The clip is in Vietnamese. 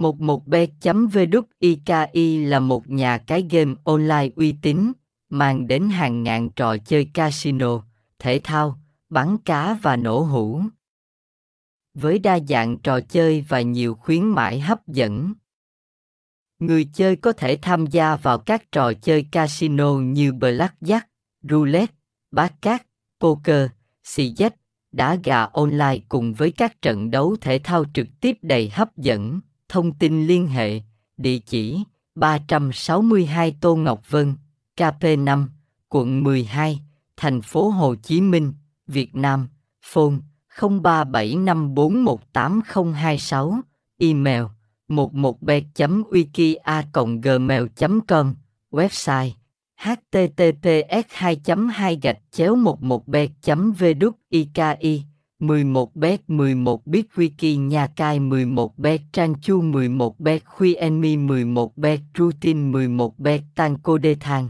11b.vduki là một nhà cái game online uy tín, mang đến hàng ngàn trò chơi casino, thể thao, bắn cá và nổ hũ. Với đa dạng trò chơi và nhiều khuyến mãi hấp dẫn. Người chơi có thể tham gia vào các trò chơi casino như blackjack, roulette, bát cát, poker, xì dách, đá gà online cùng với các trận đấu thể thao trực tiếp đầy hấp dẫn. Thông tin liên hệ, địa chỉ 362 Tô Ngọc Vân, KP5, quận 12, thành phố Hồ Chí Minh, Việt Nam, phone 0375418026, email 11b.wikia.gmail.com, website https 2 2 gạch chéo 11 b vduki 11 bet 11 bit wiki nhà cai 11 bet trang chu 11 bet khuy enmi 11 bet routine 11 bet tanko đê thang.